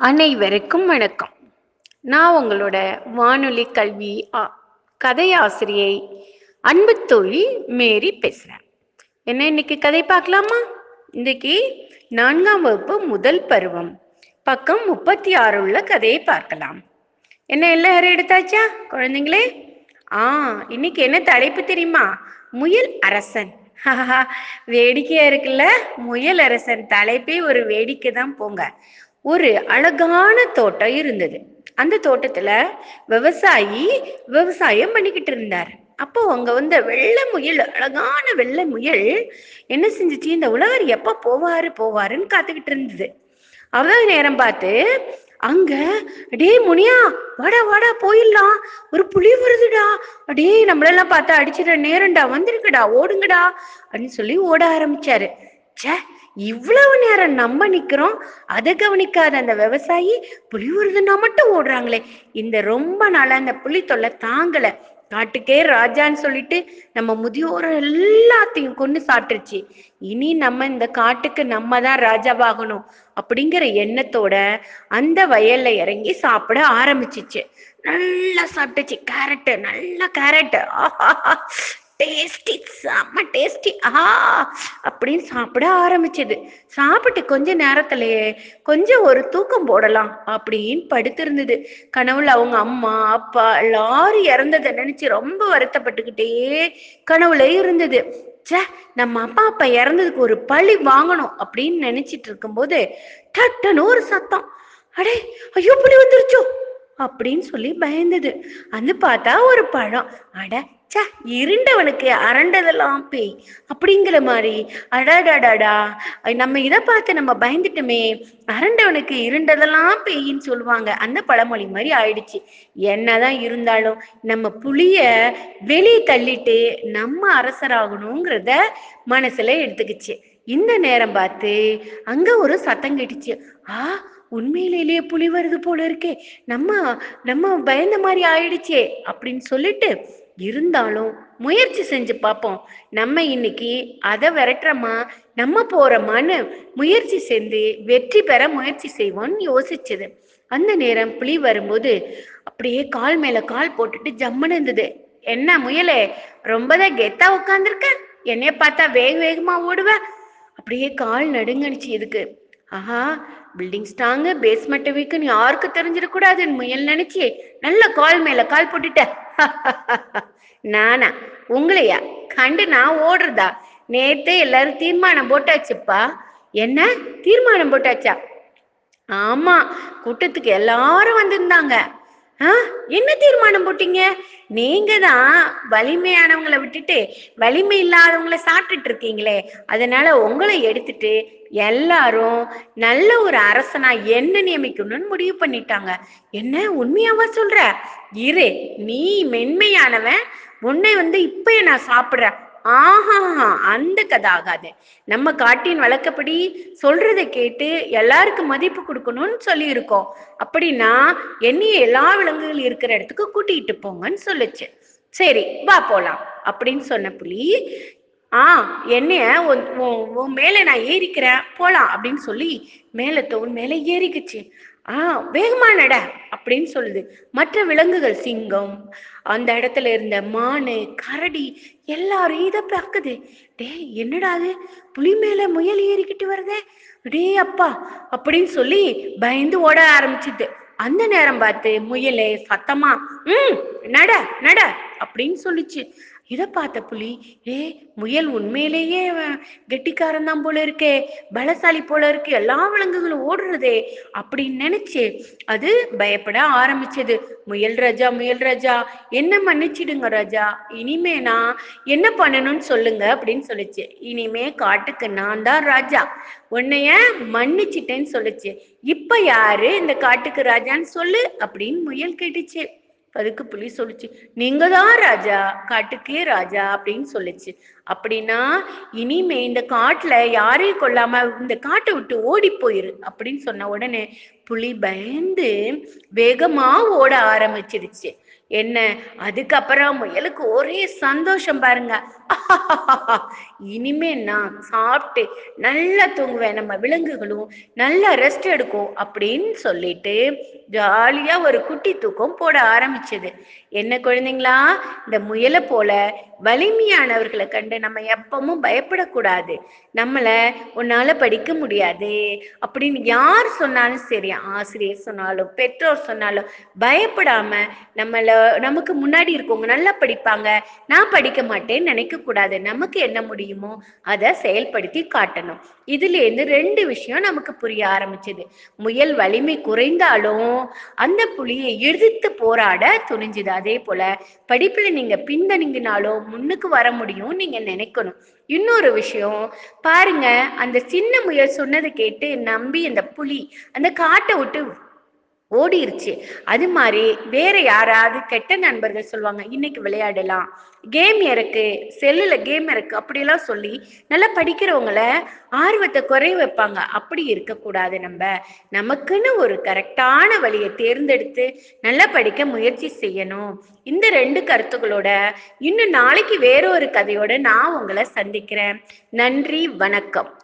அனைவருக்கும் வணக்கம். நான் உங்களோட வானொலி கல்வி ஆ- கதையாசிரியை அன்பு தோழி மேரி பேசுகிறேன் என்ன இன்னைக்கு கதை பார்க்கலாமா? இன்னைக்கு நான்காம் வகுப்பு முதல் பருவம். பக்கம் முப்பத்தி ஆறு உள்ள கதையை பார்க்கலாம். என்ன எல்லாரும் எடுத்தாச்சா குழந்தைங்களே? ஆ இன்னைக்கு என்ன தலைப்பு தெரியுமா? முயல் அரசன். வேடிக்கையா இருக்குல்ல? முயல் அரசன் தலைப்பே ஒரு வேடிக்கை தான் போங்க. ஒரு அழகான தோட்டம் இருந்தது. அந்த தோட்டத்துல விவசாயி விவசாயம் பண்ணிக்கிட்டு இருந்தார். அப்போ அங்க வந்த வெள்ளை முயல் அழகான வெள்ளை முயல் என்ன செஞ்சிச்சு? இந்த உழவர் எப்ப போவாரு போவாருன்னு காத்துக்கிட்டு இருந்தது. அவ்வளவு நேரம் பார்த்து அங்க அடே முனியா வாடா வாடா போயிடலாம். ஒரு புலி வருதுடா. அடே நம்மளெல்லாம் பார்த்தா அடிச்சிட நேரம்டா வந்திருக்குடா ஓடுங்கடா. அப்படின்னு சொல்லி ஓட ஆரம்பிச்சாரு. ச்சே இவ்வளவு நேரம் நம்ம நிக்கிறோம் அதை கவனிக்காத அந்த விவசாயி புலி உருதுனா மட்டும் ஓடுறாங்களே. இந்த ரொம்ப நாளா அந்த புலி தொல்லை தாங்கல. காட்டுக்கே ராஜான்னு சொல்லிட்டு நம்ம முதியோர் எல்லாத்தையும் கொண்டு சாப்பிட்டுருச்சு இனி நம்ம இந்த காட்டுக்கு நம்ம தான் ராஜாவாகணும் அப்படிங்கிற எண்ணத்தோட அந்த வயல்ல இறங்கி சாப்பிட ஆரம்பிச்சிச்சு. நல்லா சாப்பிட்டுச்சு. கேரட் நல்ல கேரட்டு. டேஸ்டி செம்ம டேஸ்டி ஆஹா அப்படின்னு சாப்பிட ஆரம்பிச்சது. சாப்பிட்டு கொஞ்ச நேரத்திலேயே கொஞ்சம் ஒரு தூக்கம் போடலாம் அப்படின்னு படுத்திருந்தது. கனவுல அவங்க அம்மா அப்பா எல்லாரும் இறந்ததை நினைச்சு ரொம்ப வருத்தப்பட்டுக்கிட்டே கனவுல இருந்தது. ச்சே நம்ம அப்பா அப்பா இறந்ததுக்கு ஒரு பழி வாங்கணும் அப்படின்னு நினைச்சிட்டு இருக்கும்போது டட்டுன்னு ஒரு சத்தம். அடே ஐயோ புலி வந்துருச்சோ அப்படின்னு சொல்லி பயந்தது. அது பார்த்தா ஒரு பழம். அட ச்சே இருண்டவனுக்கு அரண்டதெல்லாம் பேய். அப்படிங்கிற மாதிரி அடாடாடாடா. நம்ம இதை பார்த்து நம்ம பயந்துட்டோமே. அரண்டவனுக்கு இருண்டதெல்லாம் பேயின்னு சொல்லுவாங்க. அந்த பழமொழி மாதிரி ஆயிடுச்சு. என்னதான் இருந்தாலும் நம்ம புளிய வெளியே தள்ளிட்டு நம்ம அரசராகணுங்கிறத மனசுல எடுத்துக்கிச்சு. இந்த நேரம் பார்த்து அங்க ஒரு சத்தம் கேட்டுச்சு. ஆ உண்மையிலேயே புலி வருது போல இருக்கே. நம்ம நம்ம பயந்த மாதிரி ஆயிடுச்சே அப்படின்னு சொல்லிட்டு இருந்தாலும் முயற்சி செஞ்சு பார்ப்போம். நம்ம இன்னைக்கு அதை விரட்டுறோமா? நம்ம போறோமான்னு முயற்சி செஞ்சு வெற்றி பெற முயற்சி செய்வோம்னு யோசிச்சது. அந்த நேரம் புலி வரும்போது அப்படியே கால் மேல கால் போட்டுட்டு ஜம்முன்னு இருந்தது. என்ன முயலே ரொம்பதான் கெத்தா உட்காந்துருக்க என்னைய பார்த்தா வேக வேகமா ஓடுவ? அப்படியே கால் நடுங்கனுச்சு இதுக்கு ஆஹா பில்டிங் ஸ்டாங்கு பேஸ்மெண்ட் வீக்குன்னு யாருக்கு தெரிஞ்சிடக்கூடாதுன்னு முயல் நினைச்சி நல்ல கால் மேல கால் போட்டுட்ட. நானா உங்களையா? கண்டு நான் ஓடுறதா? நேத்து எல்லாரும் தீர்மானம் போட்டாச்சுப்பா. என்ன? தீர்மானம் போட்டாச்சா? ஆமா கூட்டத்துக்கு எல்லாரும் வந்திருந்தாங்க. என்ன தீர்மானம் போட்டீங்க? நீங்க தான் வலிமையானவங்களை விட்டுட்டு வலிமை இல்லாதவங்களை சாப்பிட்டுட்டு இருக்கீங்களே. அதனால உங்களை எடுத்துட்டு எல்லாரும் நல்ல ஒரு அரசனா என்ன நியமிக்கணும்னு முடிவு பண்ணிட்டாங்க. என்ன உண்மையாவா சொல்ற? இரு நீ மென்மையானவன். உன்னை வந்து இப்பயே நான் சாப்பிடுறேன். ஆஹா அந்த கதை ஆகாது நம்ம காட்டின் வழக்கப்படி சொல்றதை கேட்டு எல்லாருக்கும் மதிப்பு கொடுக்கணும்னு சொல்லி இருக்கோம் அப்படின்னா என்னைய எல்லா விலங்குகள் இருக்கிற இடத்துக்கு கூட்டிட்டு போங்கன்னு சொல்லுச்சு. சரி வா போலாம் அப்படின்னு சொன்ன புலி ஆ என்னைய உன் உன் உன் மேல நான் ஏறிக்கிறேன் போலாம் அப்படின்னு சொல்லி மேல தோல் மேல ஏறிக்குச்சு. ஆ வேகமா நட அப்படின்னு சொல்லுது. மற்ற விலங்குகள் சிங்கம் அந்த இடத்துல இருந்த மானு கரடி எல்லாரும் இதை பார்க்குது. டேய் என்னடா அது? புலி மேல முயல் ஏறிக்கிட்டு வருதே? டே அப்பா அப்படின்னு சொல்லி பயந்து ஓட ஆரம்பிச்சுது. அந்த நேரம் பார்த்து முயலே சத்தமா ம் நட நட அப்படின்னு சொல்லிச்சு. இதை பார்த்த புலி ஏ முயல் உண்மையிலேயே கெட்டிக்காரன் தான் போல இருக்கே பலசாலி போல இருக்கு எல்லா விலங்குகளும் ஓடுறதே அப்படின்னு நினைச்சு அது பயப்பட ஆரம்பிச்சது. முயல் ராஜா முயல் ராஜா என்ன மன்னிச்சிடுங்க ராஜா இனிமே நான் என்ன பண்ணணும்னு சொல்லுங்க அப்படின்னு சொல்லிச்சு. இனிமே காட்டுக்கு நான் தான் ராஜா உன்னைய மன்னிச்சிட்டேன்னு சொல்லுச்சு. இப்ப யாரு இந்த காட்டுக்கு ராஜான்னு சொல்லு அப்படின்னு முயல் கேட்டுச்சு. அதுக்கு புலி சொல்லுச்சு. நீங்க தான் ராஜா காட்டுக்கே ராஜா அப்படின்னு சொல்லுச்சு. அப்படின்னா இனிமே இந்த காட்டுல யாரையும் கொல்லாம இந்த காட்டை விட்டு ஓடி போயிரு அப்படின்னு சொன்ன உடனே புலி பயந்து வேகமா ஓட ஆரம்பிச்சிருச்சு. என்ன? அதுக்கப்புறம் முயலுக்கு ஒரே சந்தோஷம் பாருங்க. இனிமே நான் சாப்பிட்டு நல்லா தூங்குவேன். நம்ம விலங்குகளும் நல்லா ரெஸ்ட் எடுக்கும் அப்படின்னு சொல்லிட்டு ஜாலியா ஒரு குட்டி தூக்கம் போட ஆரம்பிச்சது. என்ன குழந்தைங்களா? இந்த முயலை போல வலிமையானவர்களை கண்டு நம்ம எப்பவும் பயப்படக்கூடாது. நம்மள உன்னால படிக்க முடியாது அப்படின்னு யார் சொன்னாலும் சரி ஆசிரியர் சொன்னாலும் பெற்றோர் சொன்னாலும் பயப்படாம நம்மள நமக்கு முன்னாடி இருக்கவங்க நல்லா படிப்பாங்க. நான் படிக்க மாட்டேன்னு நினைக்க கூடாது. நமக்கு என்ன முடியுமோ அதை செயல்படுத்தி காட்டணும். இதுல இருந்து ரெண்டு விஷயம் நமக்கு புரிய ஆரம்பிச்சது. முயல் வலிமை குறைந்தாலும் அந்த புலியை எதிர்த்து போராட துணிஞ்சுது. அதே போல படிப்புல நீங்க பின்தணிங்கினாலும் முன்னுக்கு வர முடியும் நீங்க நினைக்கணும். இன்னொரு விஷயம் பாருங்க அந்த சின்ன முயல் சொன்னதை கேட்டு நம்பி அந்த புலி அந்த காட்டை விட்டு ஓடிருச்சு. அது மாதிரி வேற யாராவது கெட்ட நண்பர்கள் சொல்லுவாங்க இன்னைக்கு விளையாடலாம். கேம் இருக்கு செல்லுல கேம் இருக்கு அப்படிலாம் சொல்லி நல்லா படிக்கிறவங்கள ஆர்வத்தை குறைய வைப்பாங்க. அப்படி இருக்கக்கூடாது நம்ம. நமக்குன்னு ஒரு கரெக்டான வழியை தேர்ந்தெடுத்து நல்லா படிக்க முயற்சி செய்யணும். இந்த ரெண்டு கருத்துக்களோட இன்னும் நாளைக்கு வேற ஒரு கதையோட நான் உங்களை சந்திக்கிறேன். நன்றி வணக்கம்.